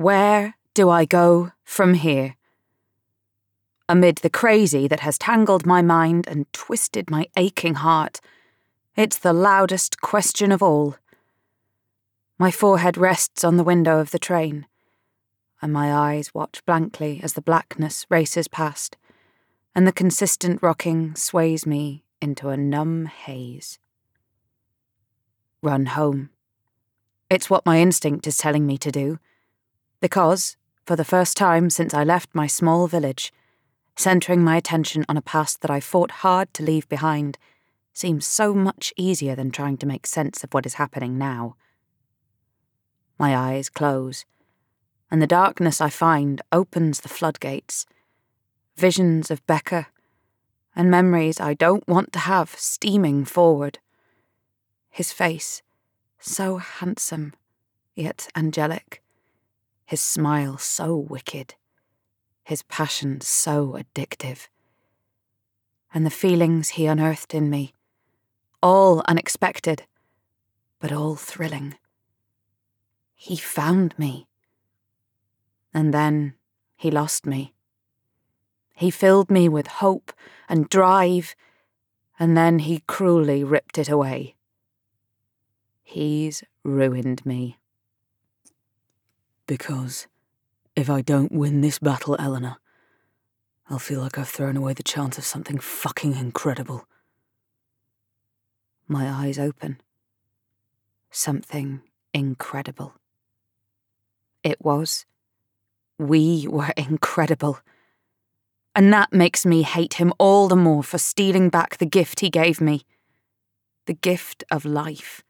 Where do I go from here? Amid the crazy that has tangled my mind and twisted my aching heart, it's the loudest question of all. My forehead rests on the window of the train, and my eyes watch blankly as the blackness races past, and the consistent rocking sways me into a numb haze. Run home. It's what my instinct is telling me to do, because, for the first time since I left my small village, centering my attention on a past that I fought hard to leave behind seems so much easier than trying to make sense of what is happening now. My eyes close, and the darkness I find opens the floodgates. Visions of Becker, and memories I don't want to have steaming forward. His face, so handsome, yet angelic. His smile so wicked. His passion so addictive. And the feelings he unearthed in me, all unexpected, but all thrilling. He found me. And then he lost me. He filled me with hope and drive, and then he cruelly ripped it away. He's ruined me. Because if I don't win this battle, Eleanor, I'll feel like I've thrown away the chance of something fucking incredible. My eyes open. Something incredible. It was. We were incredible. And that makes me hate him all the more for stealing back the gift he gave me the gift of life.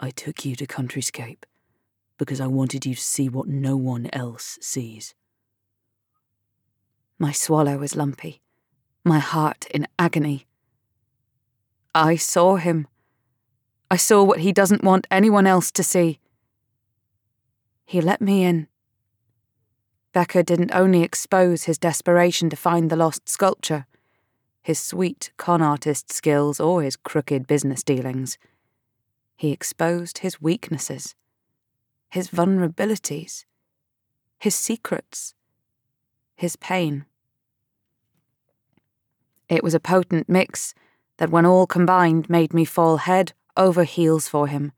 I took you to Countryscape because I wanted you to see what no one else sees. My swallow was lumpy, my heart in agony. I saw him. I saw what he doesn't want anyone else to see. He let me in. Becker didn't only expose his desperation to find the lost sculpture, his sweet con artist skills, or his crooked business dealings. He exposed his weaknesses, his vulnerabilities, his secrets, his pain. It was a potent mix that, when all combined, made me fall head over heels for him.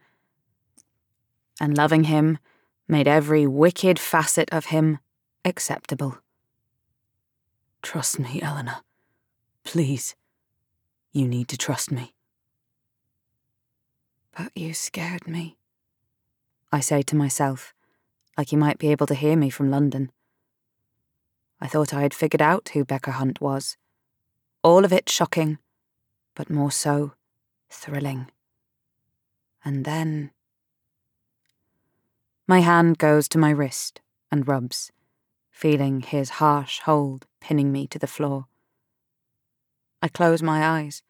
And loving him, made every wicked facet of him acceptable. Trust me, Eleanor. Please. You need to trust me. But you scared me. I say to myself, like he might be able to hear me from London. I thought I had figured out who Becker Hunt was. All of it shocking, but more so, thrilling. And then. My hand goes to my wrist and rubs, feeling his harsh hold pinning me to the floor. I close my eyes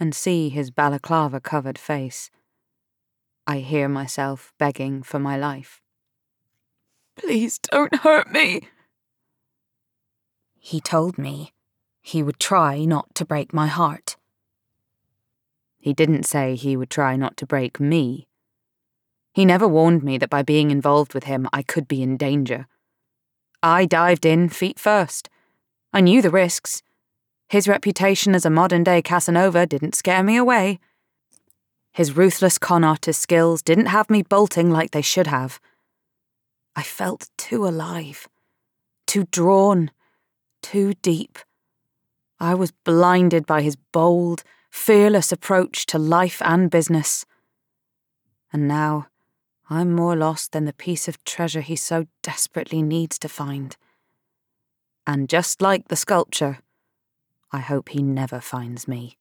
and see his balaclava covered face. I hear myself begging for my life. Please don't hurt me. He told me he would try not to break my heart. He didn't say he would try not to break me. He never warned me that by being involved with him, I could be in danger. I dived in feet first. I knew the risks. His reputation as a modern day Casanova didn't scare me away. His ruthless con artist skills didn't have me bolting like they should have. I felt too alive, too drawn, too deep. I was blinded by his bold, fearless approach to life and business. And now, I'm more lost than the piece of treasure he so desperately needs to find. And just like the sculpture, I hope he never finds me.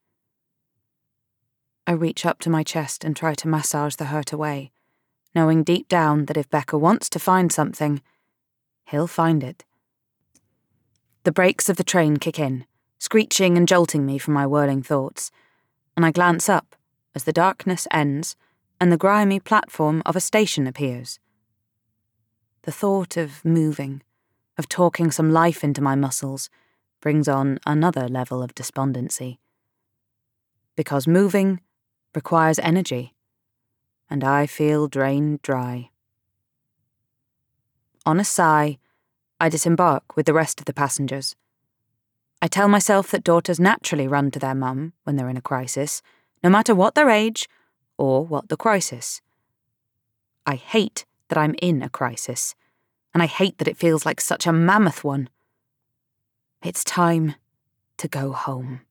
I reach up to my chest and try to massage the hurt away, knowing deep down that if Becker wants to find something, he'll find it. The brakes of the train kick in, screeching and jolting me from my whirling thoughts, and I glance up as the darkness ends and the grimy platform of a station appears. The thought of moving, of talking some life into my muscles, brings on another level of despondency. Because moving requires energy, and I feel drained dry. on a sigh, I disembark with the rest of the passengers. I tell myself that daughters naturally run to their mum when they're in a crisis, no matter what their age or what the crisis. I hate that I'm in a crisis, and I hate that it feels like such a mammoth one. It's time to go home.